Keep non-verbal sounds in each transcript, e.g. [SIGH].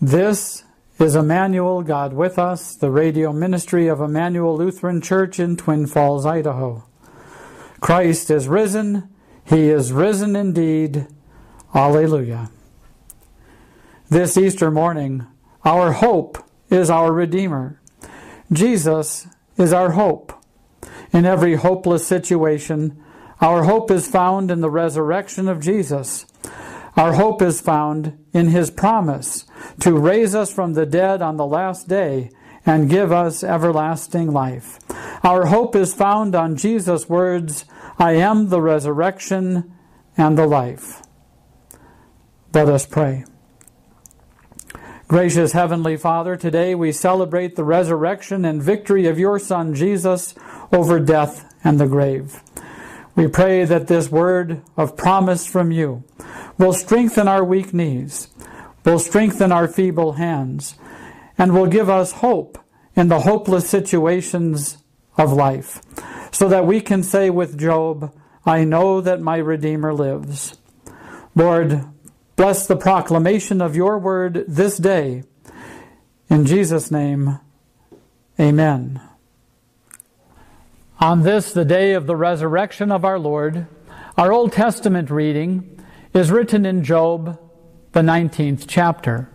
This is Immanuel, God with us, the radio ministry of Immanuel Lutheran Church in Twin Falls, Idaho. Christ is risen. He is risen indeed. Alleluia. This Easter morning, our hope is our Redeemer. Jesus is our hope. In every hopeless situation, our hope is found in the resurrection of Jesus. Our hope is found in his promise to raise us from the dead on the last day and give us everlasting life. Our hope is found on Jesus' words, I am the resurrection and the life. Let us pray. Gracious Heavenly Father, today we celebrate the resurrection and victory of your Son Jesus over death and the grave. We pray that this word of promise from you will strengthen our weak knees, will strengthen our feeble hands, and will give us hope in the hopeless situations of life, so that we can say with Job, I know that my Redeemer lives. Lord, bless the proclamation of your word this day. In Jesus' name, amen. On this, the day of the resurrection of our Lord, our Old Testament reading is written in Job, the 19th chapter.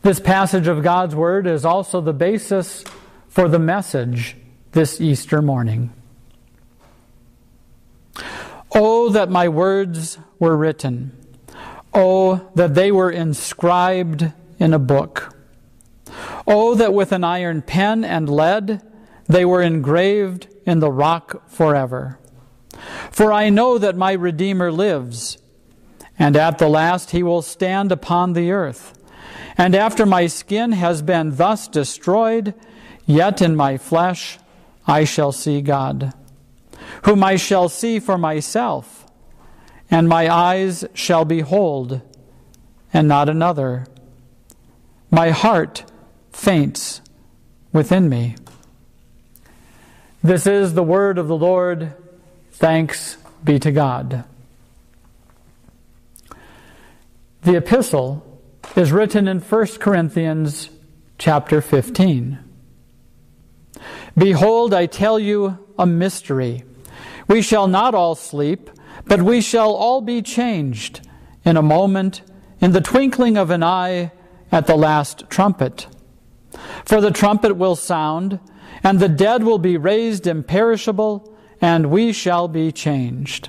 This passage of God's Word is also the basis for the message this Easter morning. Oh, that my words were written. Oh, that they were inscribed in a book. Oh, that with an iron pen and lead they were engraved in the rock forever. For I know that my Redeemer lives, and at the last he will stand upon the earth. And after my skin has been thus destroyed, yet in my flesh I shall see God, whom I shall see for myself, and my eyes shall behold, and not another. My heart faints within me. This is the word of the Lord. Thanks be to God. The epistle is written in 1 Corinthians chapter 15. Behold, I tell you a mystery. We shall not all sleep, but we shall all be changed in a moment, in the twinkling of an eye, at the last trumpet. For the trumpet will sound, and the dead will be raised imperishable, and we shall be changed.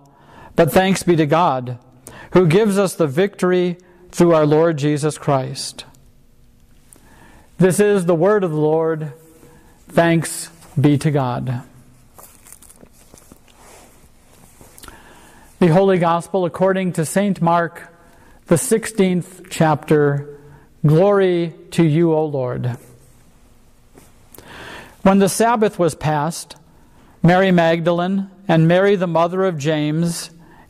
But thanks be to God, who gives us the victory through our Lord Jesus Christ. This is the word of the Lord. Thanks be to God. The Holy Gospel according to St. Mark, the 16th chapter. Glory to you, O Lord. When the Sabbath was past, Mary Magdalene and Mary, the mother of James,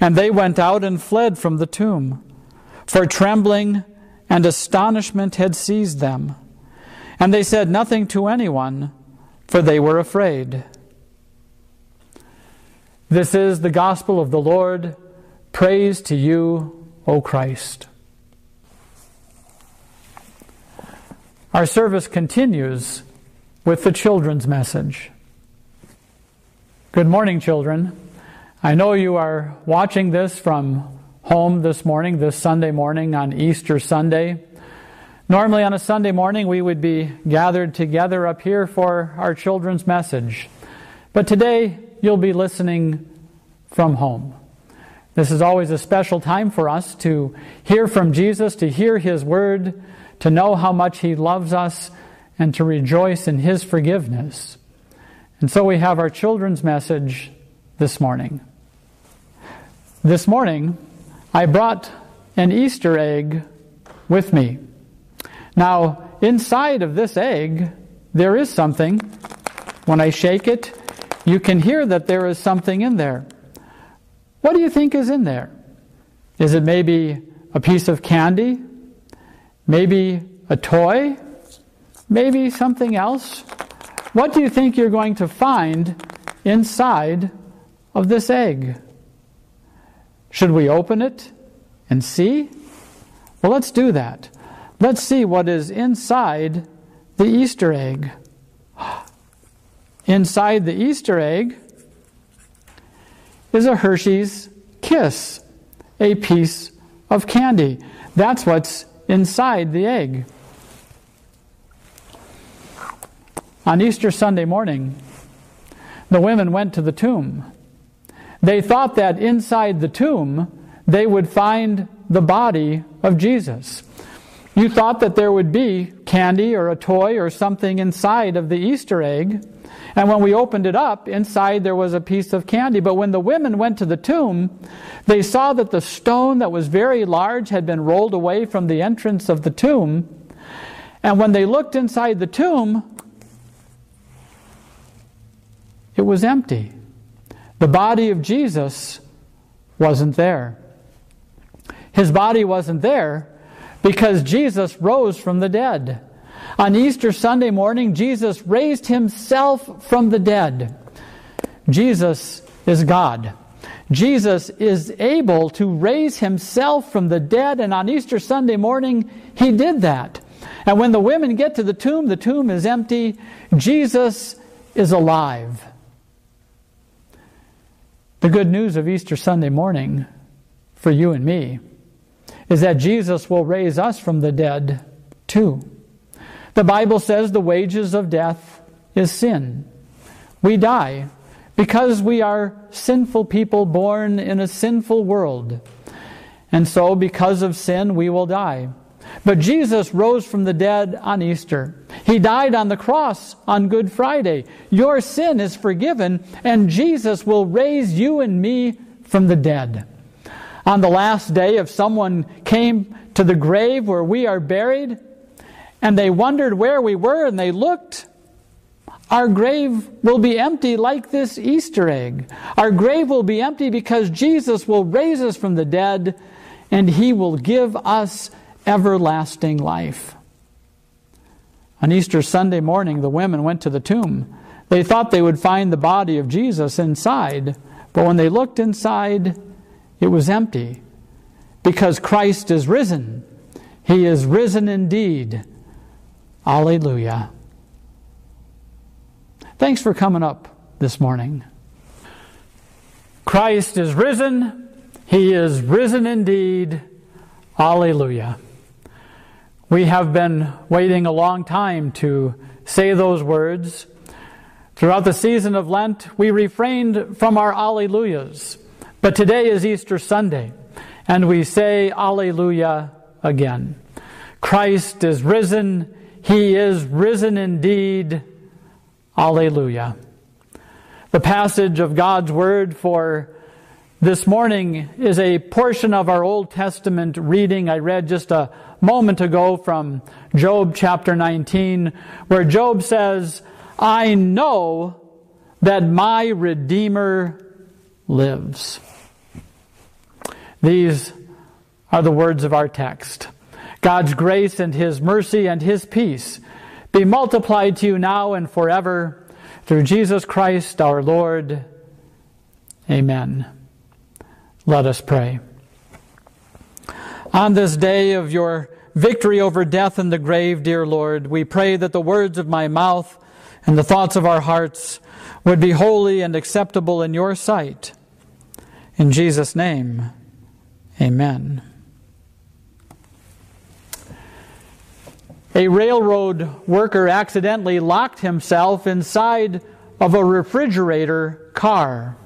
And they went out and fled from the tomb, for trembling and astonishment had seized them. And they said nothing to anyone, for they were afraid. This is the gospel of the Lord. Praise to you, O Christ. Our service continues with the children's message. Good morning, children. I know you are watching this from home this morning, this Sunday morning on Easter Sunday. Normally, on a Sunday morning, we would be gathered together up here for our children's message. But today, you'll be listening from home. This is always a special time for us to hear from Jesus, to hear His Word, to know how much He loves us, and to rejoice in His forgiveness. And so we have our children's message this morning. This morning, I brought an Easter egg with me. Now, inside of this egg, there is something. When I shake it, you can hear that there is something in there. What do you think is in there? Is it maybe a piece of candy? Maybe a toy? Maybe something else? What do you think you're going to find inside of this egg? Should we open it and see? Well, let's do that. Let's see what is inside the Easter egg. [GASPS] Inside the Easter egg is a Hershey's Kiss, a piece of candy. That's what's inside the egg. On Easter Sunday morning, the women went to the tomb. They thought that inside the tomb they would find the body of Jesus. You thought that there would be candy or a toy or something inside of the Easter egg. And when we opened it up, inside there was a piece of candy. But when the women went to the tomb, they saw that the stone that was very large had been rolled away from the entrance of the tomb. And when they looked inside the tomb, it was empty. The body of Jesus wasn't there. His body wasn't there because Jesus rose from the dead. On Easter Sunday morning, Jesus raised himself from the dead. Jesus is God. Jesus is able to raise himself from the dead, and on Easter Sunday morning, he did that. And when the women get to the tomb, the tomb is empty. Jesus is alive. The good news of Easter Sunday morning for you and me is that Jesus will raise us from the dead too. The Bible says the wages of death is sin. We die because we are sinful people born in a sinful world. And so, because of sin, we will die. But Jesus rose from the dead on Easter. He died on the cross on Good Friday. Your sin is forgiven, and Jesus will raise you and me from the dead. On the last day, if someone came to the grave where we are buried, and they wondered where we were and they looked, our grave will be empty like this Easter egg. Our grave will be empty because Jesus will raise us from the dead and he will give us everlasting life. On Easter Sunday morning, the women went to the tomb. They thought they would find the body of Jesus inside, but when they looked inside, it was empty because Christ is risen. He is risen indeed. Alleluia. Thanks for coming up this morning. Christ is risen. He is risen indeed. Alleluia. We have been waiting a long time to say those words. Throughout the season of Lent, we refrained from our Alleluias. But today is Easter Sunday, and we say Alleluia again. Christ is risen. He is risen indeed. Alleluia. The passage of God's Word for this morning is a portion of our Old Testament reading I read just a moment ago from Job chapter 19, where Job says, I know that my Redeemer lives. These are the words of our text. God's grace and His mercy and His peace be multiplied to you now and forever through Jesus Christ our Lord. Amen. Let us pray. On this day of your victory over death and the grave, dear Lord, we pray that the words of my mouth and the thoughts of our hearts would be holy and acceptable in your sight. In Jesus' name, amen. A railroad worker accidentally locked himself inside of a refrigerator car.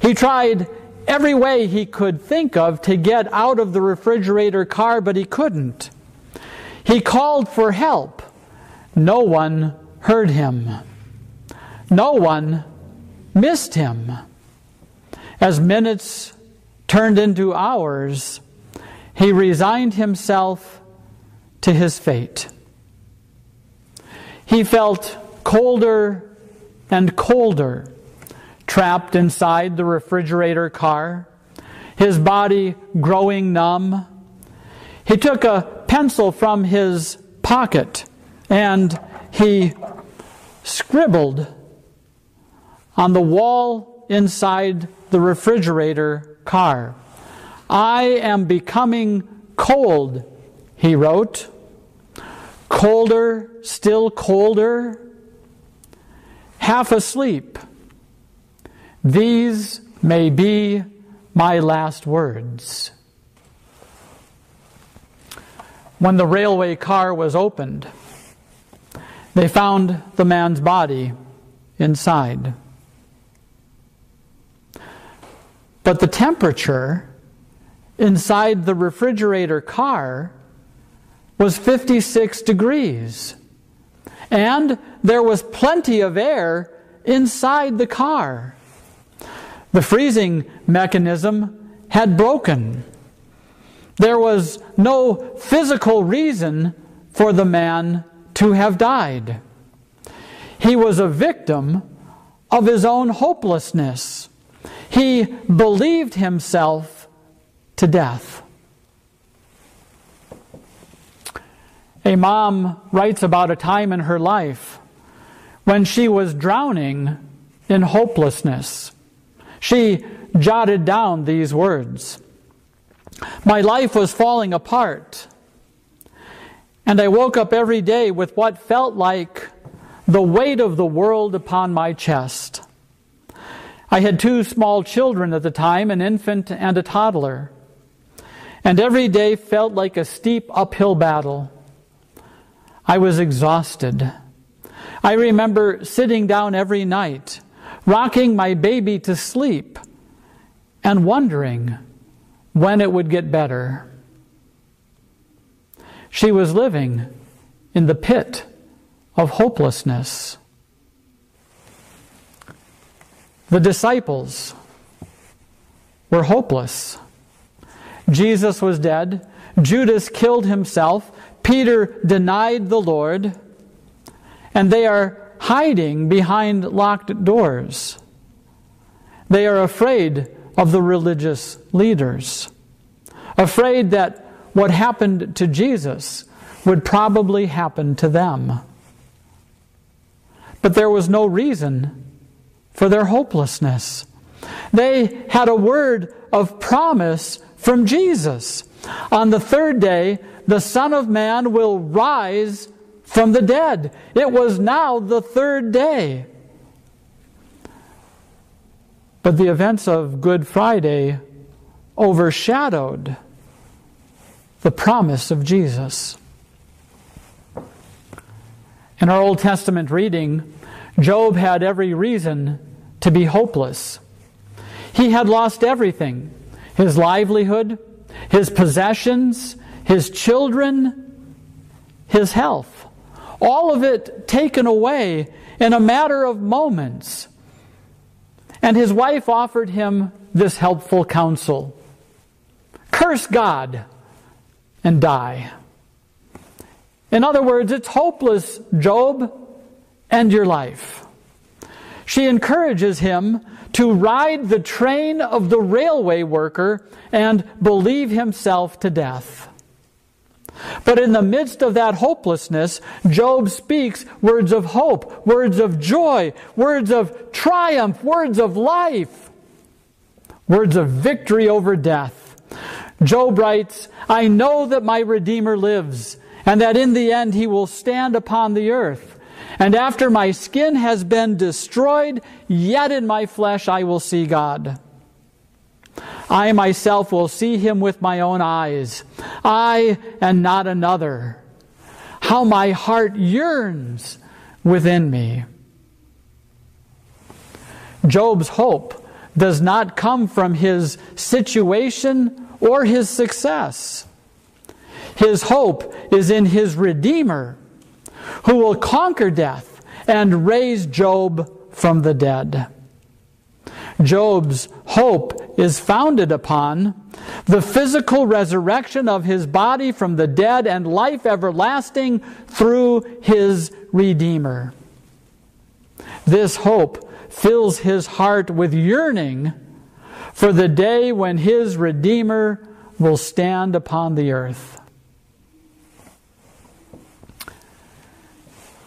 He tried every way he could think of to get out of the refrigerator car, but he couldn't. He called for help. No one heard him. No one missed him. As minutes turned into hours, he resigned himself to his fate. He felt colder and colder trapped inside the refrigerator car, his body growing numb. He took a pencil from his pocket and he scribbled on the wall inside the refrigerator car. I am becoming cold, he wrote. Colder, still colder. Half asleep. These may be my last words. When the railway car was opened, they found the man's body inside. But the temperature inside the refrigerator car was 56 degrees. And there was plenty of air inside the car. The freezing mechanism had broken. There was no physical reason for the man to have died. He was a victim of his own hopelessness. He believed himself to death. A mom writes about a time in her life when she was drowning in hopelessness. She jotted down these words My life was falling apart, and I woke up every day with what felt like the weight of the world upon my chest. I had two small children at the time, an infant and a toddler, and every day felt like a steep uphill battle. I was exhausted. I remember sitting down every night rocking my baby to sleep and wondering when it would get better. She was living in the pit of hopelessness. The disciples were hopeless. Jesus was dead. Judas killed himself. Peter denied the Lord. And they are hiding behind locked doors. They are afraid of the religious leaders, afraid that what happened to Jesus would probably happen to them. But there was no reason for their hopelessness. They had a word of promise from Jesus. On the third day, the Son of Man will rise from the dead. It was now the third day. But the events of Good Friday overshadowed the promise of Jesus. In our Old Testament reading, Job had every reason to be hopeless. He had lost everything his livelihood, his possessions, his children, his health all of it taken away in a matter of moments. And his wife offered him this helpful counsel curse God and die. In other words, it's hopeless, Job, and your life. She encourages him to ride the train of the railway worker and believe himself to death. But in the midst of that hopelessness, Job speaks words of hope, words of joy, words of triumph, words of life, words of victory over death. Job writes, I know that my Redeemer lives, and that in the end he will stand upon the earth. And after my skin has been destroyed, yet in my flesh I will see God. I myself will see him with my own eyes, I and not another. How my heart yearns within me. Job's hope does not come from his situation or his success. His hope is in his Redeemer, who will conquer death and raise Job from the dead. Job's hope is founded upon the physical resurrection of his body from the dead and life everlasting through his Redeemer. This hope fills his heart with yearning for the day when his Redeemer will stand upon the earth.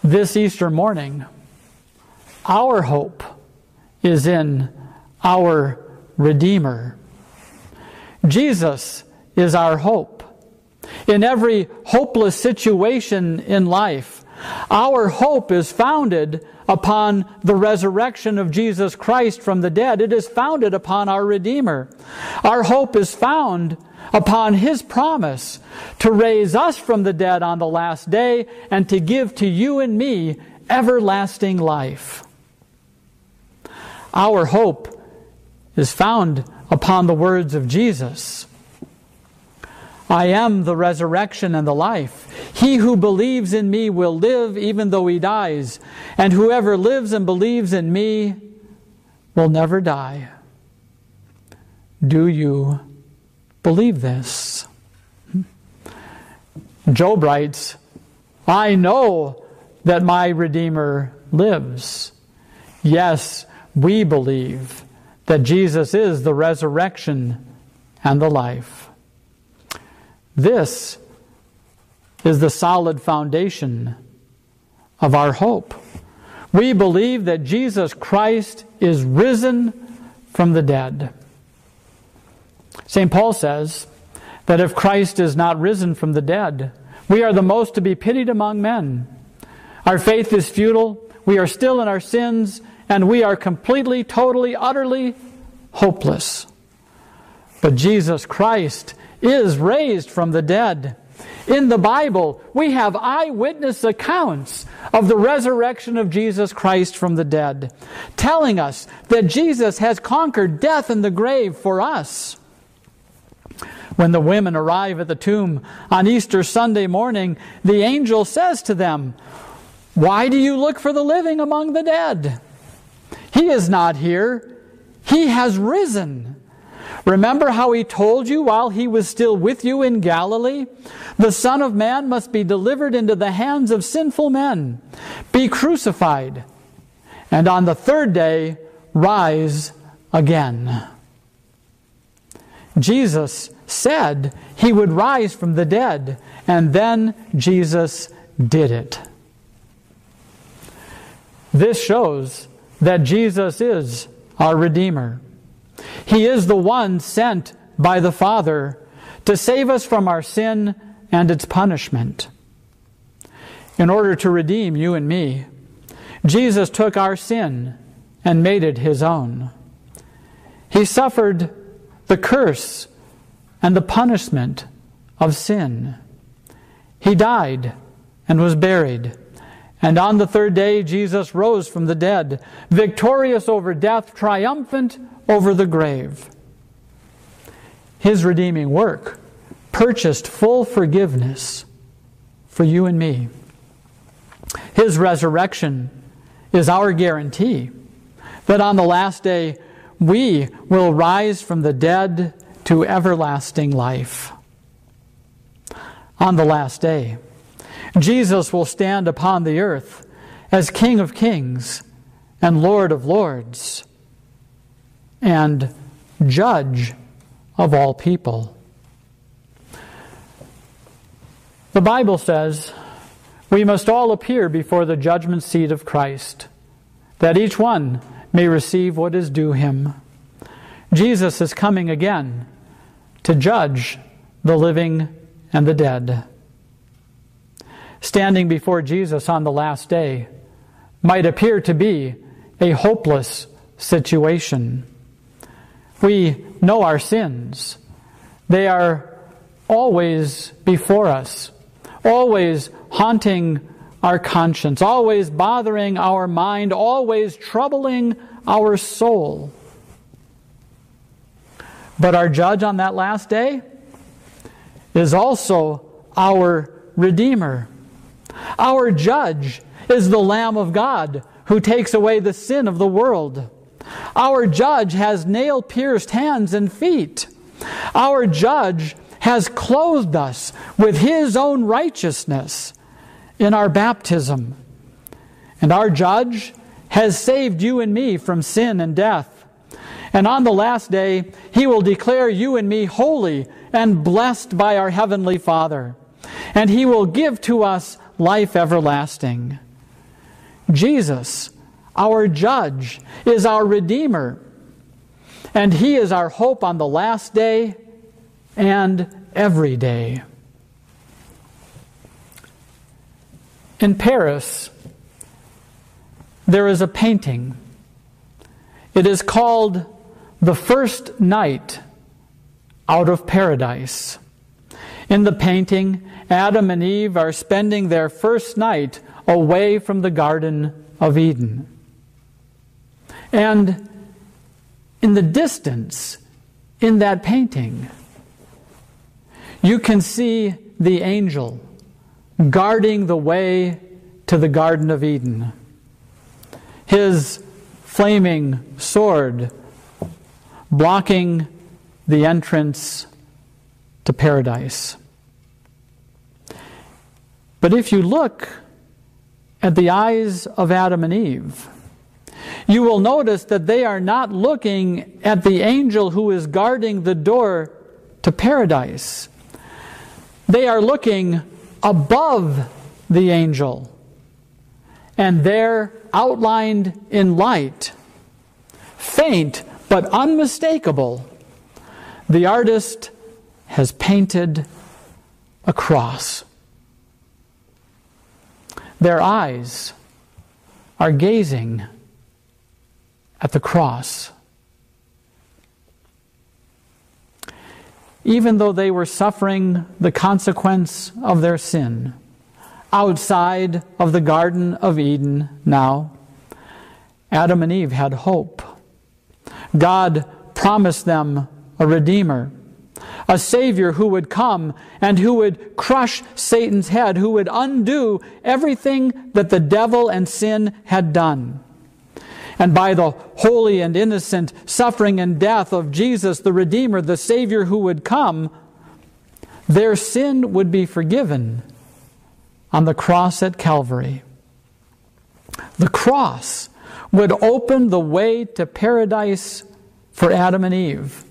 This Easter morning, our hope is in our Redeemer. Jesus is our hope. In every hopeless situation in life, our hope is founded upon the resurrection of Jesus Christ from the dead. It is founded upon our Redeemer. Our hope is found upon His promise to raise us from the dead on the last day and to give to you and me everlasting life. Our hope is found upon the words of Jesus. I am the resurrection and the life. He who believes in me will live even though he dies, and whoever lives and believes in me will never die. Do you believe this? Job writes, I know that my Redeemer lives. Yes, we believe that Jesus is the resurrection and the life. This is the solid foundation of our hope. We believe that Jesus Christ is risen from the dead. St. Paul says that if Christ is not risen from the dead, we are the most to be pitied among men. Our faith is futile, we are still in our sins, and we are completely, totally, utterly hopeless. But Jesus Christ is raised from the dead. In the Bible, we have eyewitness accounts of the resurrection of Jesus Christ from the dead, telling us that Jesus has conquered death and the grave for us. When the women arrive at the tomb on Easter Sunday morning, the angel says to them, Why do you look for the living among the dead? He is not here. He has risen. Remember how he told you while he was still with you in Galilee? The Son of Man must be delivered into the hands of sinful men, be crucified, and on the third day rise again. Jesus said he would rise from the dead, and then Jesus did it. This shows that Jesus is our Redeemer. He is the one sent by the Father to save us from our sin and its punishment. In order to redeem you and me, Jesus took our sin and made it his own. He suffered the curse and the punishment of sin. He died and was buried. And on the third day, Jesus rose from the dead, victorious over death, triumphant over the grave. His redeeming work purchased full forgiveness for you and me. His resurrection is our guarantee that on the last day we will rise from the dead to everlasting life. On the last day, Jesus will stand upon the earth as King of kings and Lord of lords and Judge of all people. The Bible says we must all appear before the judgment seat of Christ, that each one may receive what is due him. Jesus is coming again to judge the living and the dead. Standing before Jesus on the last day might appear to be a hopeless situation. We know our sins, they are always before us always haunting our conscience, always bothering our mind, always troubling our soul. But our judge on that last day is also our Redeemer. Our judge is the Lamb of God who takes away the sin of the world. Our judge has nail pierced hands and feet. Our judge has clothed us with His own righteousness in our baptism. And our judge has saved you and me from sin and death. And on the last day, He will declare you and me holy and blessed by our Heavenly Father. And He will give to us life everlasting. Jesus, our judge, is our Redeemer. And He is our hope on the last day and every day. In Paris, there is a painting. It is called The First Night Out of Paradise. In the painting, Adam and Eve are spending their first night away from the Garden of Eden. And in the distance, in that painting, you can see the angel guarding the way to the Garden of Eden. His flaming sword blocking the entrance to paradise. But if you look at the eyes of Adam and Eve, you will notice that they are not looking at the angel who is guarding the door to paradise. They are looking above the angel. And there, outlined in light, faint but unmistakable, the artist has painted a cross. Their eyes are gazing at the cross. even though they were suffering the consequence of their sin. Outside of the Garden of Eden now, Adam and Eve had hope. God promised them a Redeemer, a Savior who would come and who would crush Satan's head, who would undo everything that the devil and sin had done and by the holy and innocent suffering and death of Jesus, the Redeemer, the Savior who would come, their sin would be forgiven on the cross at Calvary. The cross would open the way to paradise for Adam and Eve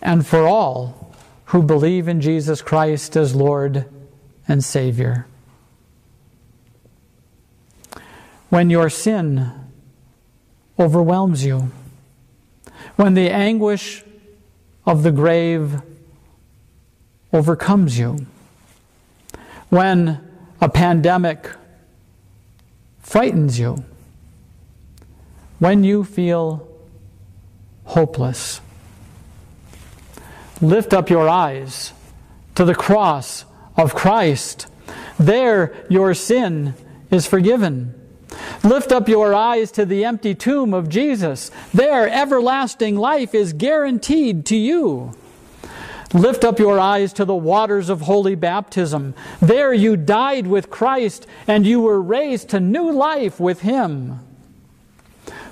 and for all who believe in Jesus Christ as Lord and Savior. When your sin overwhelms you, when the anguish of the grave overcomes you, when a pandemic frightens you, when you feel hopeless. Lift up your eyes to the cross of Christ. There your sin is forgiven. Lift up your eyes to the empty tomb of Jesus. There, everlasting life is guaranteed to you. Lift up your eyes to the waters of holy baptism. There you died with Christ and you were raised to new life with Him.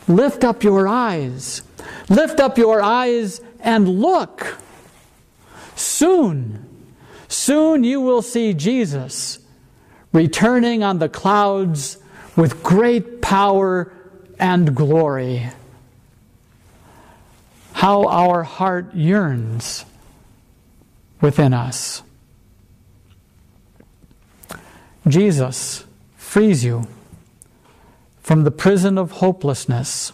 Lift up your eyes. Lift up your eyes and look. Soon, soon you will see Jesus returning on the clouds with great power and glory. How our heart yearns within us. Jesus frees you from the prison of hopelessness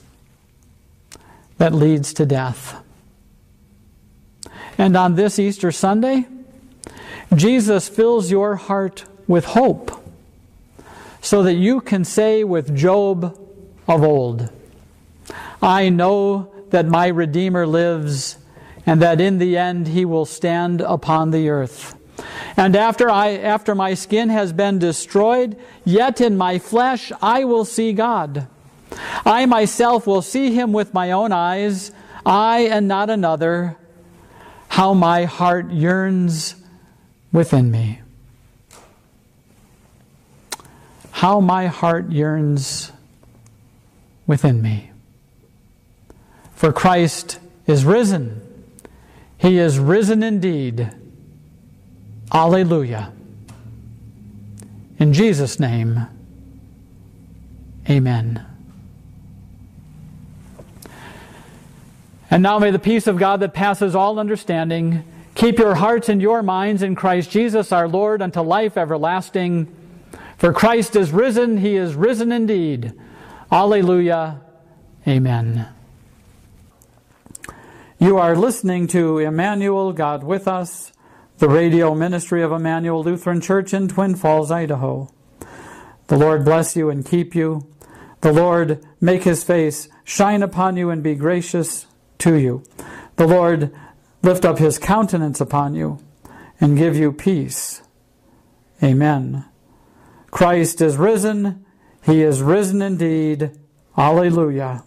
that leads to death. And on this Easter Sunday, Jesus fills your heart with hope so that you can say with Job of old, I know that my Redeemer lives and that in the end he will stand upon the earth. And after I after my skin has been destroyed, yet in my flesh I will see God. I myself will see him with my own eyes, I and not another. How my heart yearns within me. How my heart yearns within me. For Christ is risen. He is risen indeed. Alleluia. In Jesus' name, amen. And now may the peace of God that passes all understanding keep your hearts and your minds in Christ Jesus our Lord unto life everlasting. For Christ is risen, he is risen indeed. Alleluia. Amen. You are listening to Immanuel, God with us, the radio ministry of Immanuel Lutheran Church in Twin Falls, Idaho. The Lord bless you and keep you. The Lord make his face shine upon you and be gracious to you. The Lord lift up his countenance upon you and give you peace. Amen. Christ is risen. He is risen indeed. Alleluia.